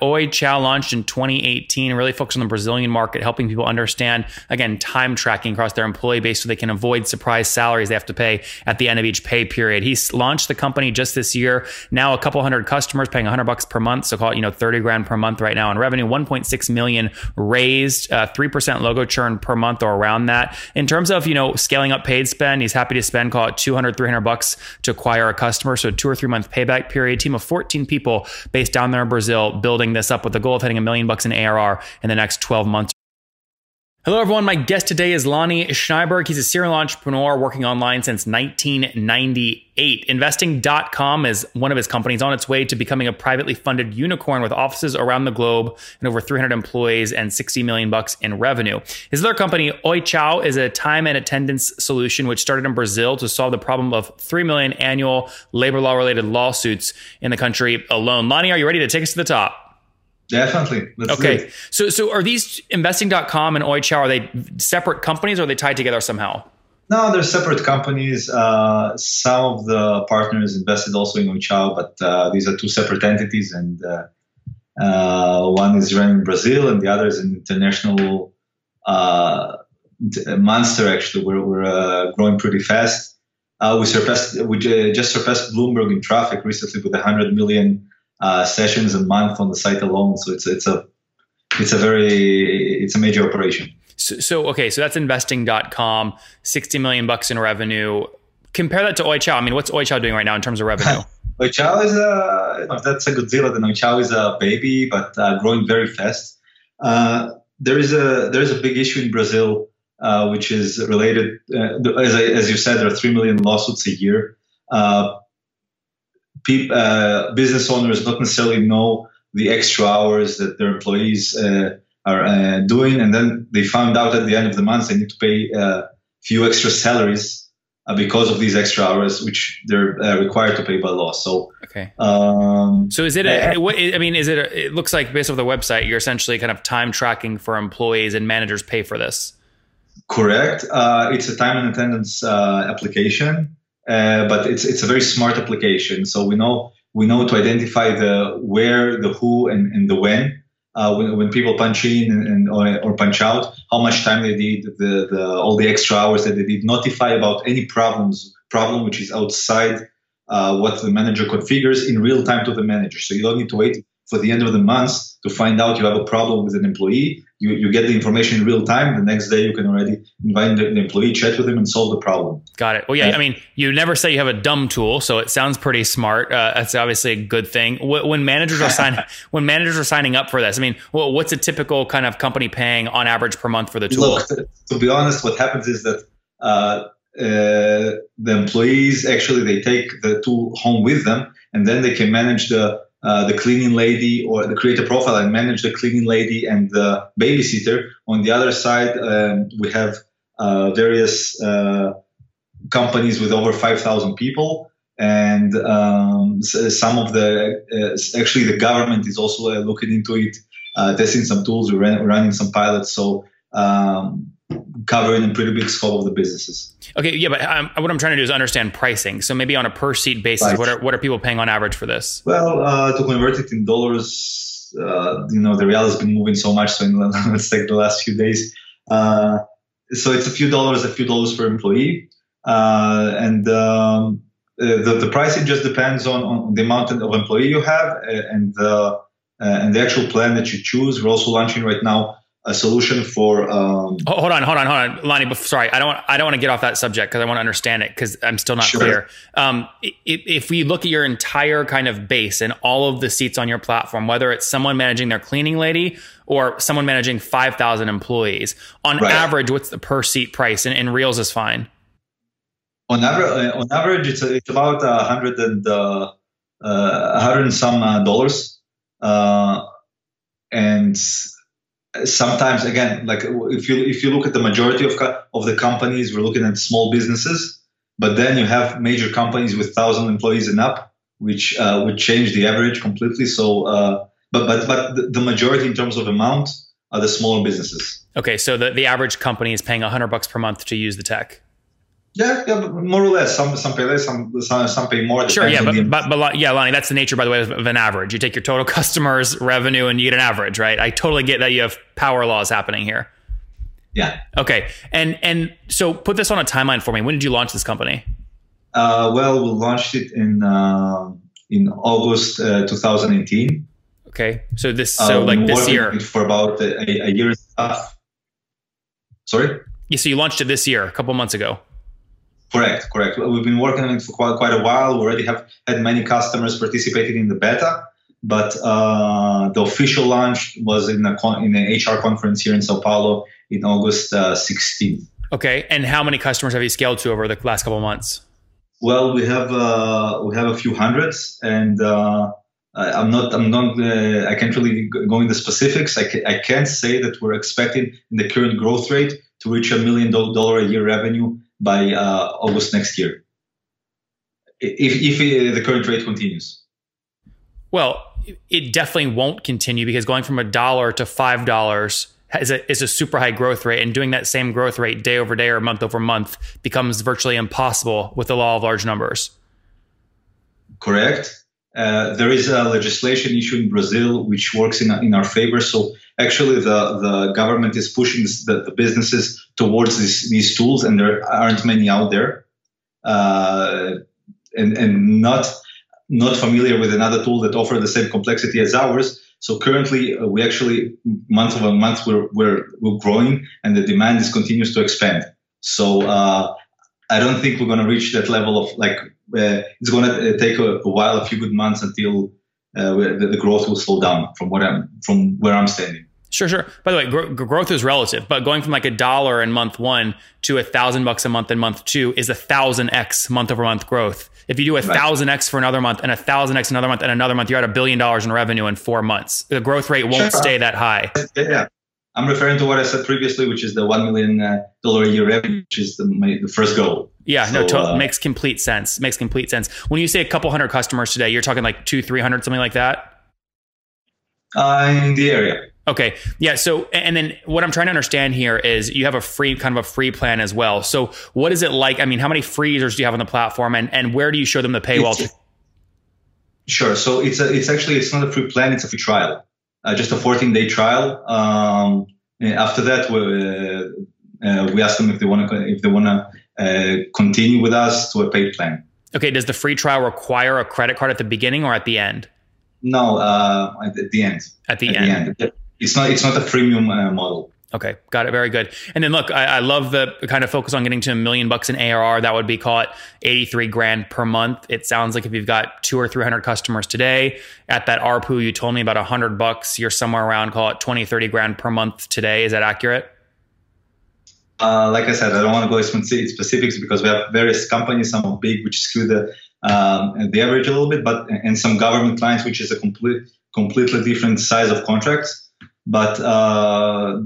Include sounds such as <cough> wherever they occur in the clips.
Oitchau launched in 2018, really focused on the Brazilian market, helping people understand, again, time tracking across their employee base so they can avoid surprise salaries they have to pay at the end of each pay period. He's launched the company just this year. Now a couple hundred customers paying 100 bucks per month. So call it, you know, 30 grand per month right now in revenue, 1.6 million raised, uh, 3% logo churn per month or around that. In terms of, you know, scaling up paid spend, he's happy to spend, call it 200, 300 bucks to acquire a customer. So two or three month payback period. Team of 14 people based down there in Brazil building building this up with the goal of hitting a million bucks in ARR in the next 12 months. Hello, everyone. My guest today is Lonnie Schneiberg. He's a serial entrepreneur working online since 1998. Investing.com is one of his companies on its way to becoming a privately funded unicorn with offices around the globe and over 300 employees and 60 million bucks in revenue. His other company, Oitchau, is a time and attendance solution which started in Brazil to solve the problem of 3 million annual labor law related lawsuits in the country alone. Lonnie, are you ready to take us to the top? Definitely. Let's okay. So, so are these investing.com and Oitchau, are they separate companies or are they tied together somehow? No, they're separate companies. Uh, some of the partners invested also in Oitchau, but uh, these are two separate entities, and uh, uh one is run in Brazil, and the other is an international uh, monster. Actually, we're, we're uh, growing pretty fast. we surpassed, we just surpassed Bloomberg in traffic recently with 100 million uh, sessions a month on the site alone. So it's it's a it's a very it's a major operation. So, so okay, so that's investing.com, 60 million bucks in revenue. Compare that to Oitchau. I mean, what's Oitchau doing right now in terms of revenue? <laughs> Oitchau is a that's a good deal. And Oitchau is a baby, but uh, growing very fast. Uh, there is a there is a big issue in Brazil, uh, which is related. Uh, as I, as you said, there are three million lawsuits a year. Uh, uh, business owners not necessarily know the extra hours that their employees uh, are uh, doing, and then they found out at the end of the month they need to pay a uh, few extra salaries uh, because of these extra hours, which they're uh, required to pay by law. So, okay. Um, so is it? A, I mean, is it? A, it looks like based off the website, you're essentially kind of time tracking for employees, and managers pay for this. Correct. it's a time and attendance application. Uh, but it's it's a very smart application. So we know we know to identify the where, the who, and, and the when. Uh, when, when people punch in and, and or, or, punch out, how much time they did, the, the all the extra hours that they did. Notify about any problems problem which is outside uh, what the manager configures in real time to the manager. So you don't need to wait for the end of the month to find out you have a problem with an employee. You, you get the information in real time. The next day, you can already invite the, the employee, chat with him, and solve the problem. Got it. Well, yeah, I mean, you never say you have a dumb tool, so it sounds pretty smart. Uh, that's obviously a good thing. When managers are signing, <laughs> when managers are signing up for this, I mean, well, what's a typical kind of company paying on average per month for the tool? Look, to be honest, what happens is that uh, uh, the employees actually they take the tool home with them, and then they can manage the uh, the cleaning lady or the create a profile and manage the cleaning lady and the babysitter. On the other side, um, we have uh, various uh, companies with over 5,000 people. And um, some of the, uh, actually, the government is also uh, looking into it, testing some tools, we're running some pilots. So um, covering a pretty big scope of the businesses. Okay, yeah, but um, what I'm trying to do is understand pricing. So maybe on a per seat basis, right. what are what are people paying on average for this? Well, uh, to convert it in dollars, uh, you know, the real has been moving so much. So in, <laughs> let's take the last few days. Uh, so it's a few dollars, a few dollars per employee, uh, and um, uh, the, the pricing just depends on, on the amount of employee you have uh, and and the actual plan that you choose. We're also launching right now a solution for. Um, hold on, hold on, hold on, Lonnie. Sorry, I don't. Want, I don't want to get off that subject because I want to understand it because I'm still not sure. clear. Um, if, if we look at your entire kind of base and all of the seats on your platform, whether it's someone managing their cleaning lady or someone managing five thousand employees, on right. average, what's the per seat price? And, and Reels is fine. On average, uh, on average, it's, it's about a hundred and uh, uh, hundred and some uh, dollars, uh, and sometimes again like if you if you look at the majority of of the companies we're looking at small businesses but then you have major companies with 1000 employees and up which uh, would change the average completely. So uh, but but but the majority in terms of amount are the smaller businesses. Okay so the, the average company is paying 100 bucks per month to use the tech Yeah, yeah, more or less. Some some pay less, some some, some pay more. Sure, yeah, but, but but yeah, Lonnie, that's the nature, by the way, of, of, an average. You take your total <laughs> customers revenue and you get an average, right? I totally get that you have power laws happening here. Yeah. Okay, and and so put this on a timeline for me. When did you launch this company? Uh, well, we launched it in uh, in August uh, 2018. Okay, so this so like this year for about a, a year and a half. Sorry. Yeah, so you launched it this year, a couple months ago. Correct, correct. We've been working on it for quite, quite a while. We already have had many customers participating in the beta, but uh, the official launch was in a con- in an HR conference here in Sao Paulo in August uh, 16th. Okay, and how many customers have you scaled to over the last couple months? Well, we have uh, we have a few hundreds, and uh, I'm not I'm not uh, I can't really go into specifics. I, ca- I can't say that we're expecting in the current growth rate to reach a million dollar a year revenue by uh, August next year, if, if the current rate continues. Well, it definitely won't continue because going from a dollar to five dollars is a, is a super high growth rate, and doing that same growth rate day over day or month over month becomes virtually impossible with the law of large numbers. Correct. Uh, there is a legislation issue in Brazil which works in, in our favor. So actually, the, the government is pushing the, the, businesses towards this, these tools, and there aren't many out there, uh, and and not not familiar with another tool that offer the same complexity as ours. So currently, uh, we actually month over month we're, we're we're growing, and the demand is continues to expand. So uh, I don't think we're going to reach that level of like uh, it's going to uh, take a, a, while, a few good months until uh, the, the, growth will slow down from what I'm from where I'm standing. Sure, sure. By the way, gr- growth is relative, but going from like a dollar in month one to a thousand bucks a month in month two is a thousand x month over month growth. If you do a thousand x for another month and a thousand x another month and another month, you're at a billion dollars in revenue in four months. The growth rate won't sure. stay that high. Yeah, I'm referring to what I said previously, which is the one million dollar a year revenue, which is the, my, the first goal. Yeah, so, no, to- uh, makes complete sense. Makes complete sense. When you say a couple hundred customers today, you're talking like two, three hundred, something like that. Uh, in the area. Okay. Yeah. So, and then what I'm trying to understand here is you have a free kind of a free plan as well. So, what is it like? I mean, how many free users do you have on the platform, and and where do you show them the paywall? To- sure. So it's a, it's actually it's not a free plan; it's a free trial uh, just a 14 day trial. Um, after that, we, uh, we ask them if they want to if they want to uh, continue with us to a paid plan. Okay. Does the free trial require a credit card at the beginning or at the end? No, uh, at the end. At the, at end. the end. It's not. It's not a freemium uh, model. Okay, got it. Very good. And then look, I, I, love the kind of focus on getting to a million bucks in ARR. That would be call it 83 grand per month. It sounds like if you've got two or 300 customers today at that ARPU, you told me about 100 bucks, you're somewhere around call it 20, 30 grand per month today. Is that accurate? Uh, like I said, I don't want to go into specifics because we have various companies, some are big, which skew the um, the average a little bit, but and some government clients, which is a complete completely different size of contracts. But uh,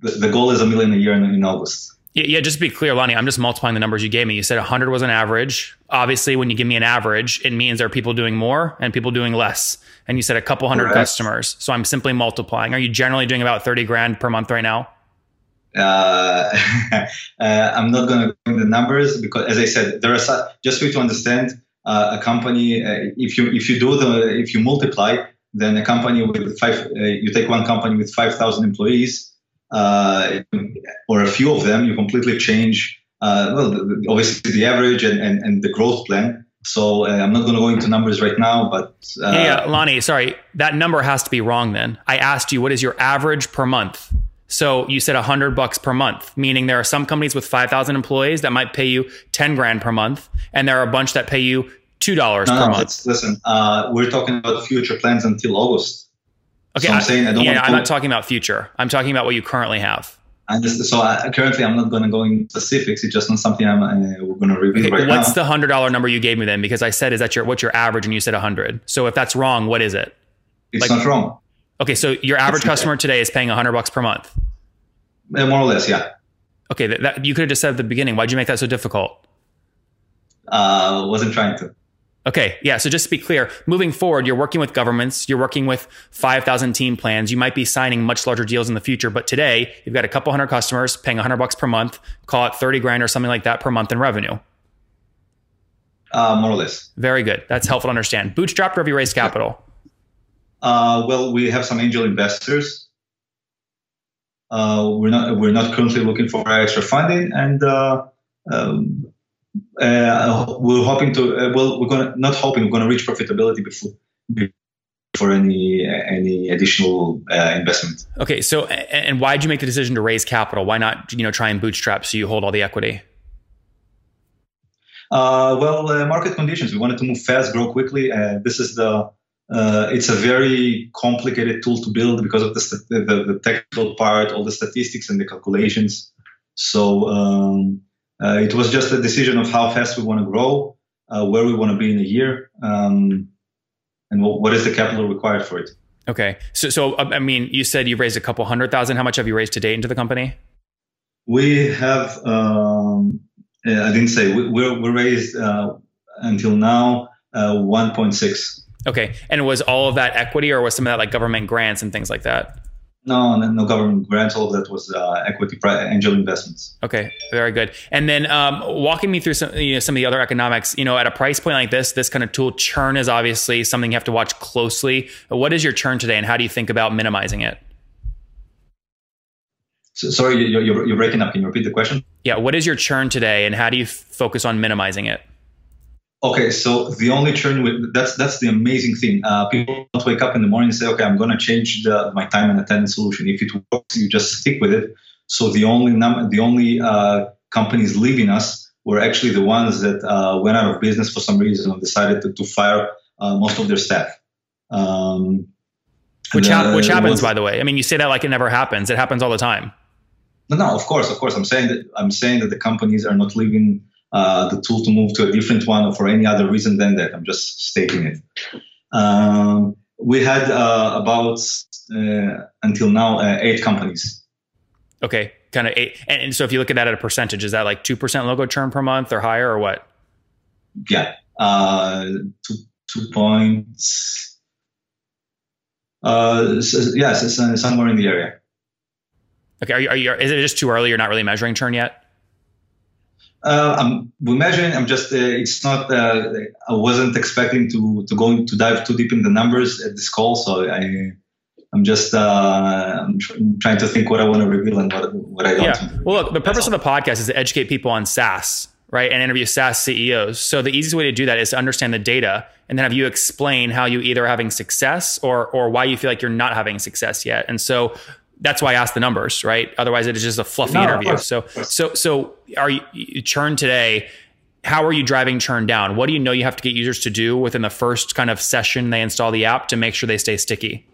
the, the goal is a million a year in, in August. Yeah, just to be clear, Lonnie, I'm just multiplying the numbers you gave me. You said 100 was an average. Obviously, when you give me an average, it means there are people doing more and people doing less. And you said a couple hundred Correct. customers. So I'm simply multiplying. Are you generally doing about 30 grand per month right now? Uh, <laughs> uh, I'm not going to into the numbers because, as I said, there are just for you to understand uh, a company. Uh, if you if you do the if you multiply, then a company with five, uh, you take one company with 5,000 employees uh, or a few of them, you completely change, uh, well, obviously the average and, and, and the growth plan. So uh, I'm not going to go into numbers right now, but uh, hey, uh, Lonnie, sorry, that number has to be wrong. Then I asked you, what is your average per month? So you said a hundred bucks per month, meaning there are some companies with 5,000 employees that might pay you 10 grand per month. And there are a bunch that pay you $2 no, per no, month. Listen, uh, we're talking about future plans until August. Okay, so I'm saying I don't. Yeah, I'm not talking about future. I'm talking about what you currently have. And this, so I, currently, I'm not going to go into specifics. It's just not something I'm uh, we're going to review okay, right what's now. the hundred dollar number you gave me then? Because I said is that your what's your average, and you said a hundred. So if that's wrong, what is it? It's like, not wrong. Okay, so your average customer today is paying a hundred bucks per month. Uh, more or less, yeah. Okay, that, that, you could have just said at the beginning. Why'd you make that so difficult? Uh, wasn't trying to. Okay, yeah. So just to be clear, moving forward, you're working with governments, you're working with 5,000 team plans. You might be signing much larger deals in the future, but today you've got a couple hundred customers paying 100 bucks per month, call it 30 grand or something like that per month in revenue. Uh, more or less. Very good. That's helpful to understand. Bootstrapped or have you raised capital? Uh, well, we have some angel investors. Uh, we're not we're not currently looking for extra funding, and uh, um, uh, we're hoping to uh, well we're gonna not hoping we're gonna reach profitability before for any any additional uh, investment. Okay, so and why did you make the decision to raise capital? Why not you know try and bootstrap so you hold all the equity? Uh, well, uh, market conditions. We wanted to move fast, grow quickly. Uh, this is the it's a very complicated tool to build because of the, the, the technical part, all the statistics and the calculations. So um, uh, it was just a decision of how fast we want to grow, uh, where we want to be in a year, um, and what, what is the capital required for it. Okay, so so I mean, you said you've raised a couple hundred thousand. How much have you raised to date into the company? We have. Um, I didn't say we, we're, we raised uh, until now uh, 1.6. Okay, and was all of that equity, or was some of that like government grants and things like that? No, no government grants. All of that was uh, equity angel investments. Okay, very good. And then um, walking me through some, you know, some of the other economics. You know, at a price point like this, this kind of tool churn is obviously something you have to watch closely. What is your churn today, and how do you think about minimizing it? So, sorry, you're, you're breaking up. Can you repeat the question? Yeah, what is your churn today, and how do you focus on minimizing it? Okay, so the only churn with that's that's the amazing thing. Uh, people don't wake up in the morning and say, "Okay, I'm going to change the, my time and attendance solution." If it works, you just stick with it. So the only num- the only uh, companies leaving us were actually the ones that uh, went out of business for some reason and decided to, to fire uh, most of their staff. Um, which, ha- which happens, by the way. I mean, you say that like it never happens. It happens all the time. No, no, of course, of course. I'm saying that I'm saying that the companies are not leaving uh, the tool to move to a different one or for any other reason than that. I'm just stating it. Um, we had uh, about uh, until now uh, eight companies. Okay, kind of eight. And, and, so if you look at that at a percentage, is that like two percent logo churn per month or higher or what? Yeah, uh, two two points. Uh, so, yes, it's somewhere in the area. Okay, are you, are you, is it just too early? You're not really measuring churn yet? Uh, I'm, we're measuring. I'm just. Uh, it's not. Uh, I wasn't expecting to to go to dive too deep in the numbers at this call, so I. I'm just uh, I'm tr- trying to think what I want to reveal and what what I don't. Yeah. Well, look, the purpose of the podcast is to educate people on SaaS, right, and interview SaaS CEOs. So the easiest way to do that is to understand the data and then have you explain how you either are having success or or why you feel like you're not having success yet. And so that's why I asked the numbers, right? Otherwise, it is just a fluffy no, interview. So, so, so are you, you churn today? How are you driving churn down? What do you know you have to get users to do within the first kind of session they install the app to make sure they stay sticky?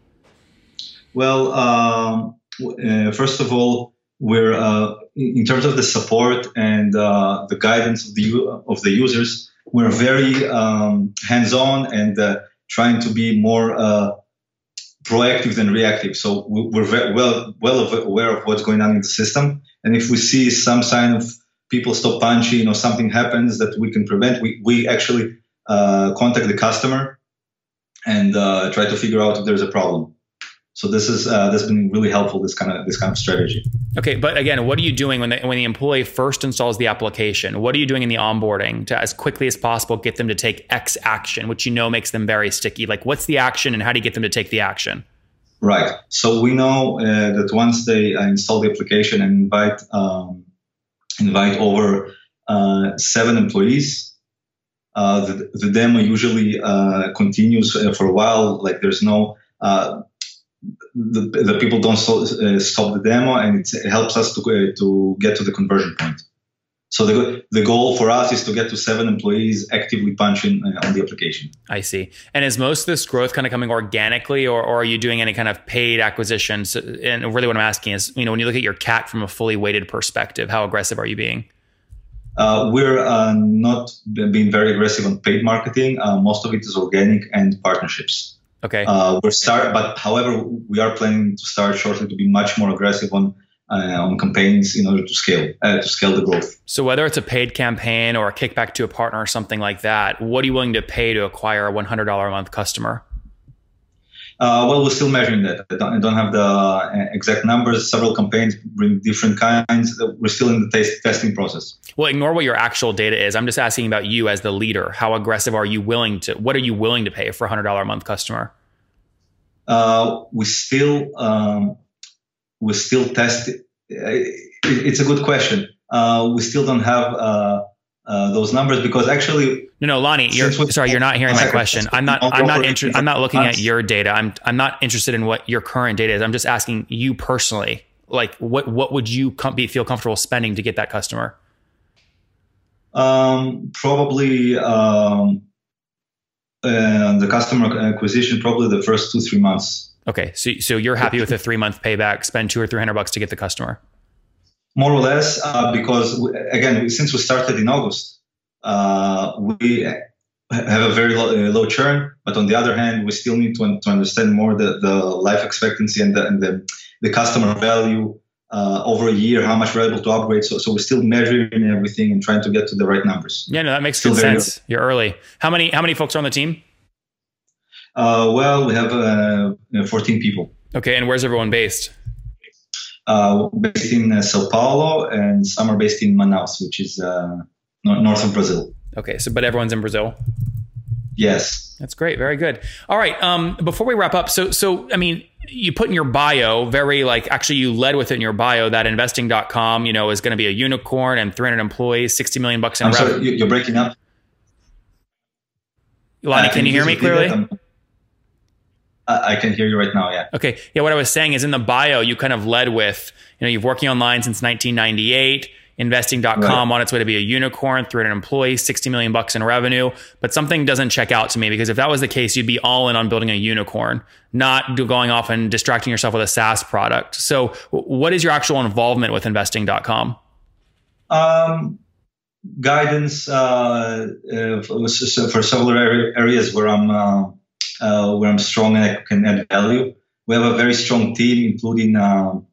Well, um, uh, first of all, we're uh, in terms of the support and uh, the guidance of the of the users, we're very um, hands-on and uh, trying to be more uh, proactive than reactive. So we're well well aware of what's going on in the system, and if we see some sign of people stop punching or something happens that we can prevent, we we actually uh, contact the customer and uh, try to figure out if there's a problem. So this is uh, this has been really helpful. This kind of this kind of strategy. Okay, but again, what are you doing when the, when the employee first installs the application? What are you doing in the onboarding to as quickly as possible get them to take X action, which you know makes them very sticky? Like, what's the action, and how do you get them to take the action? Right. So we know uh, that once they uh, install the application and invite um, invite over uh, seven employees, uh, the, the, demo usually uh, continues uh, for a while. Like there's no the, the people don't stop, uh, stop the demo and it helps us to, uh, to get to the conversion point. So the, the goal for us is to get to seven employees actively punching uh, on the application. I see. And is most of this growth kind of coming organically or, or are you doing any kind of paid acquisitions? And really what I'm asking is, you know, when you look at your CAC from a fully weighted perspective, how aggressive are you being? Uh, we're uh, not being very aggressive on paid marketing. Uh, most of it is organic and partnerships. Okay. Uh, we're start, but however, we are planning to start shortly to be much more aggressive on uh, on campaigns in order to scale to scale the growth. So whether it's a paid campaign or a kickback to a partner or something like that, what are you willing to pay to acquire a $100 a month customer? Uh, well, we're still measuring that. I don't, I don't, have the uh, exact numbers. Several campaigns bring different kinds. We're still in the taste, testing process. Well, ignore what your actual data is. I'm just asking about you as the leader. How aggressive are you willing to? What are you willing to pay for a hundred dollar a month customer? Uh, we still um, we still test. It's a good question. Uh, we still don't have uh, those numbers because actually no no Lonnie you're sorry you're not hearing my question. I'm not I'm not interested I'm not looking at your data. I'm I'm not interested in what your current data is. I'm just asking you personally like what what would you com- be feel comfortable spending to get that customer? Um, probably um, uh, the customer acquisition probably the first two three months. Okay so so you're happy with a three month payback spend two or three hundred bucks to get the customer more or less, uh, because we, again, since we started in August, uh, we have a very low, uh, low, churn. But on the other hand, we still need to, to understand more the, the life expectancy and the, and the, the customer value uh, over a year, how much we're able to upgrade. So, so we're still measuring everything and trying to get to the right numbers. Yeah, no, that makes sense. Early. You're early. How many how many folks are on the team? Uh, well, we have uh, 14 people. Okay, and where's everyone based? Uh, based in uh, Sao Paulo, and some are based in Manaus, which is uh, north of Brazil. Okay, so but everyone's in Brazil. Yes, that's great. Very good. All right. Um, before we wrap up, so so I mean, you put in your bio very like actually you led with it in your bio that investing.com you know is going to be a unicorn and 300 employees 60 million bucks in I'm revenue. sorry, you're breaking up. Lonnie, can you hear me clearly? I can hear you right now. Yeah. Okay. Yeah. What I was saying is in the bio, you kind of led with, you know, you've working online since 1998. Investing.com right. on its way to be a unicorn, 300 employees, 60 million bucks in revenue. But something doesn't check out to me because if that was the case, you'd be all in on building a unicorn, not going off and distracting yourself with a SaaS product. So, what is your actual involvement with Investing.com? Um, guidance uh, uh, for, for several areas where I'm. Uh, uh, where I'm strong and I can add value. We have a very strong team, including um,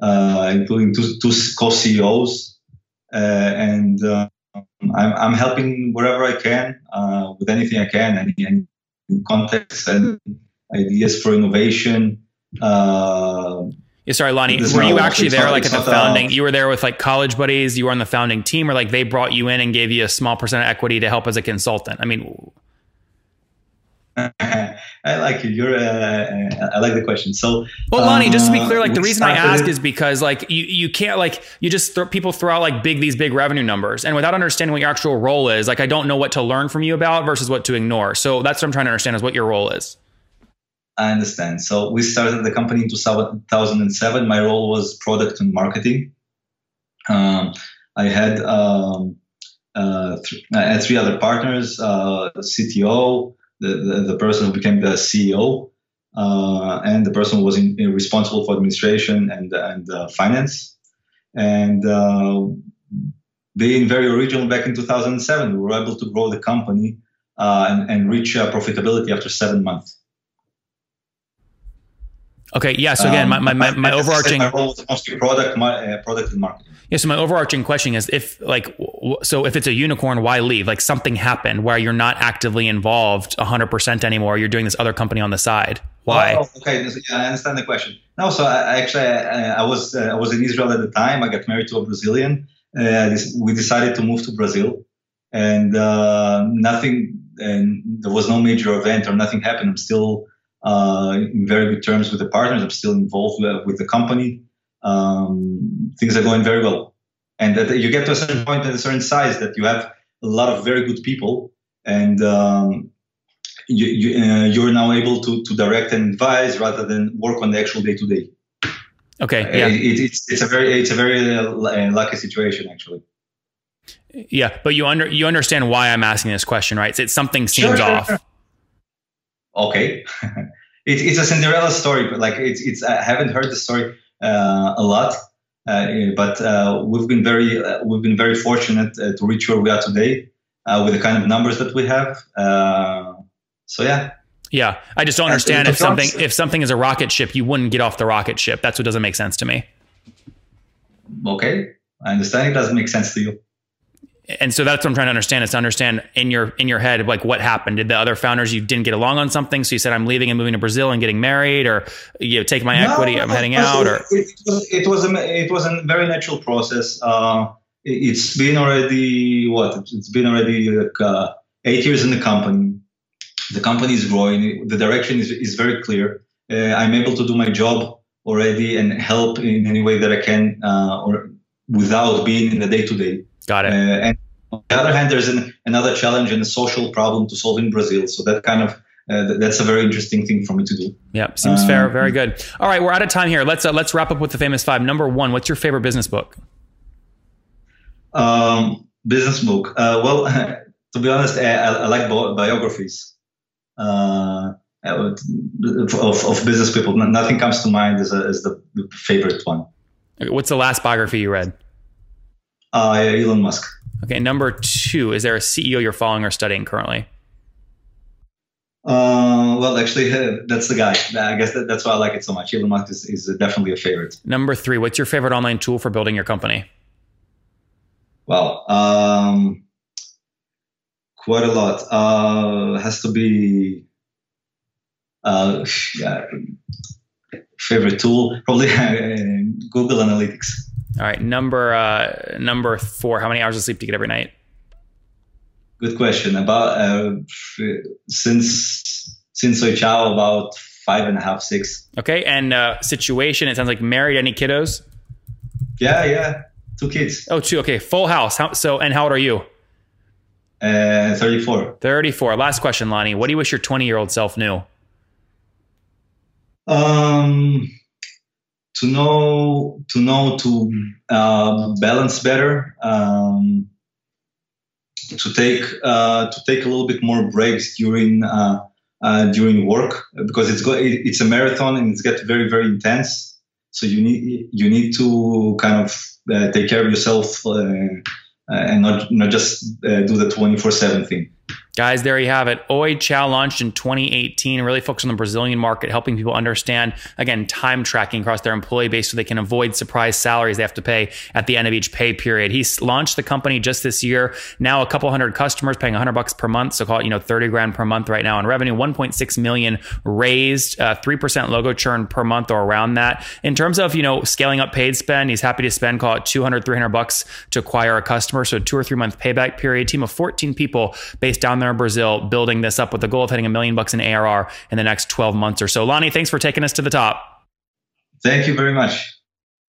uh, including two, two co-CEOs, uh, and uh, I'm, I'm helping wherever I can uh, with anything I can, any, context and ideas for innovation. Uh, yeah, sorry, Lonnie. Were you actually there, like at the founding? You were there with like college buddies. You were on the founding team, or like they brought you in and gave you a small percent of equity to help as a consultant. I mean, I like it. You're. Uh, uh, I like the question. So, well, Lonnie, uh, just to be clear, like the reason I ask is because like you you can't like you just throw, people throw out like big these big revenue numbers, and without understanding what your actual role is, like I don't know what to learn from you about versus what to ignore. So that's what I'm trying to understand is what your role is. I understand. So we started the company in 2007. My role was product and marketing. Um, I had um, uh, th- I had three other partners, uh, CTO the, the, the person who became the CEO, uh, and the person who was in, in responsible for administration and and uh, finance. And uh, being very original back in 2007, we were able to grow the company uh, and, and, reach uh, profitability after seven months. Okay. Yeah. So again, my, my, my, my overarching my role was mostly product, my, uh, product and marketing. Yeah. So my overarching question is if like, so if it's a unicorn, why leave? Like something happened where you're not actively involved hundred percent anymore. You're doing this other company on the side. Why? Oh, okay. I understand the question. No. So I, actually, I, I was, uh, I was in Israel at the time. I got married to a Brazilian. Uh, we decided to move to Brazil and uh, nothing, and there was no major event or nothing happened. I'm still, uh, in very good terms with the partners. I'm still involved with the company. Um, things are going very well. And that you get to a certain point at a certain size that you have a lot of very good people, and um, you, you, uh, you're now able to, to direct and advise rather than work on the actual day to day. Okay, yeah, it, it's it's a very it's a very uh, lucky situation actually. Yeah, but you under you understand why I'm asking this question, right? It's, something seems sure, off. Sure okay. <laughs> it, it's a Cinderella story, but like it's, it's I haven't heard the story uh, a lot, uh, but uh, we've been very uh, we've been very fortunate uh, to reach where we are today uh, with the kind of numbers that we have. so yeah. Yeah, I just don't understand if something if something is a rocket ship, you wouldn't get off the rocket ship. That's what doesn't make sense to me. okay, I understand it doesn't make sense to you and so that's what I'm trying to understand is to understand in your in your head like what happened. Did the other founders you didn't get along on something, so you said I'm leaving and moving to Brazil and getting married, or you know, take my no, equity, I'm heading out, or it, was it was a it was a very natural process. Uh, it's been already what it's been already like uh, eight years in the company. The company is growing. The direction is is very clear. Uh, I'm able to do my job already and help in any way that I can, uh, or without being in the day to day. Got it. Uh, and on the other hand, there's an, another challenge and a social problem to solve in Brazil. So that kind of uh, that's a very interesting thing for me to do. Yeah, seems um, fair. Very good. All right, we're out of time here. Let's uh, let's wrap up with the famous five. Number one, what's your favorite business book? Um, business book. Uh, well, <laughs> to be honest, I, I like biographies uh, of, of business people. Nothing comes to mind as, a, as the favorite one. What's the last biography you read? Uh, Elon Musk. Okay, number two, is there a CEO you're following or studying currently? Uh, well, actually, <laughs> that's the guy. I guess that, that's why I like it so much. Elon Musk is, is definitely a favorite. Number three, what's your favorite online tool for building your company? Well, um, quite a lot. Uh, has to be uh, <laughs> yeah, favorite tool, probably <laughs> Google Analytics. All right, number uh, number four. How many hours of sleep do you get every night? Good question. About uh, since since Oitchau, about five and a half, six. Okay, and uh, situation. It sounds like married. Any kiddos? Yeah, yeah, two kids. Oh, two. Okay, full house. How, so, and how old are you? Uh, 34. 34. Last question, Lonnie. What do you wish your 20 year old self knew? Um, to know to know to uh, balance better, um, to take uh, to take a little bit more breaks during uh, uh during work because it's go- it's a marathon and it's get very very intense. So you need you need to kind of uh, take care of yourself uh, and not not just do the twenty four seven thing. Guys, there you have it. Oitchau launched in 2018, really focused on the Brazilian market, helping people understand, again, time tracking across their employee base so they can avoid surprise salaries they have to pay at the end of each pay period. He's launched the company just this year. Now a couple hundred customers paying 100 bucks per month. So call it, you know, 30 grand per month right now in revenue, 1.6 million raised, uh, 3% logo churn per month or around that. In terms of, you know, scaling up paid spend, he's happy to spend, call it 200, 300 bucks to acquire a customer. So two or three month payback period, team of 14 people based down there in Brazil building this up with the goal of hitting a million bucks in ARR in the next 12 months or so. Lonnie, thanks for taking us to the top. Thank you very much.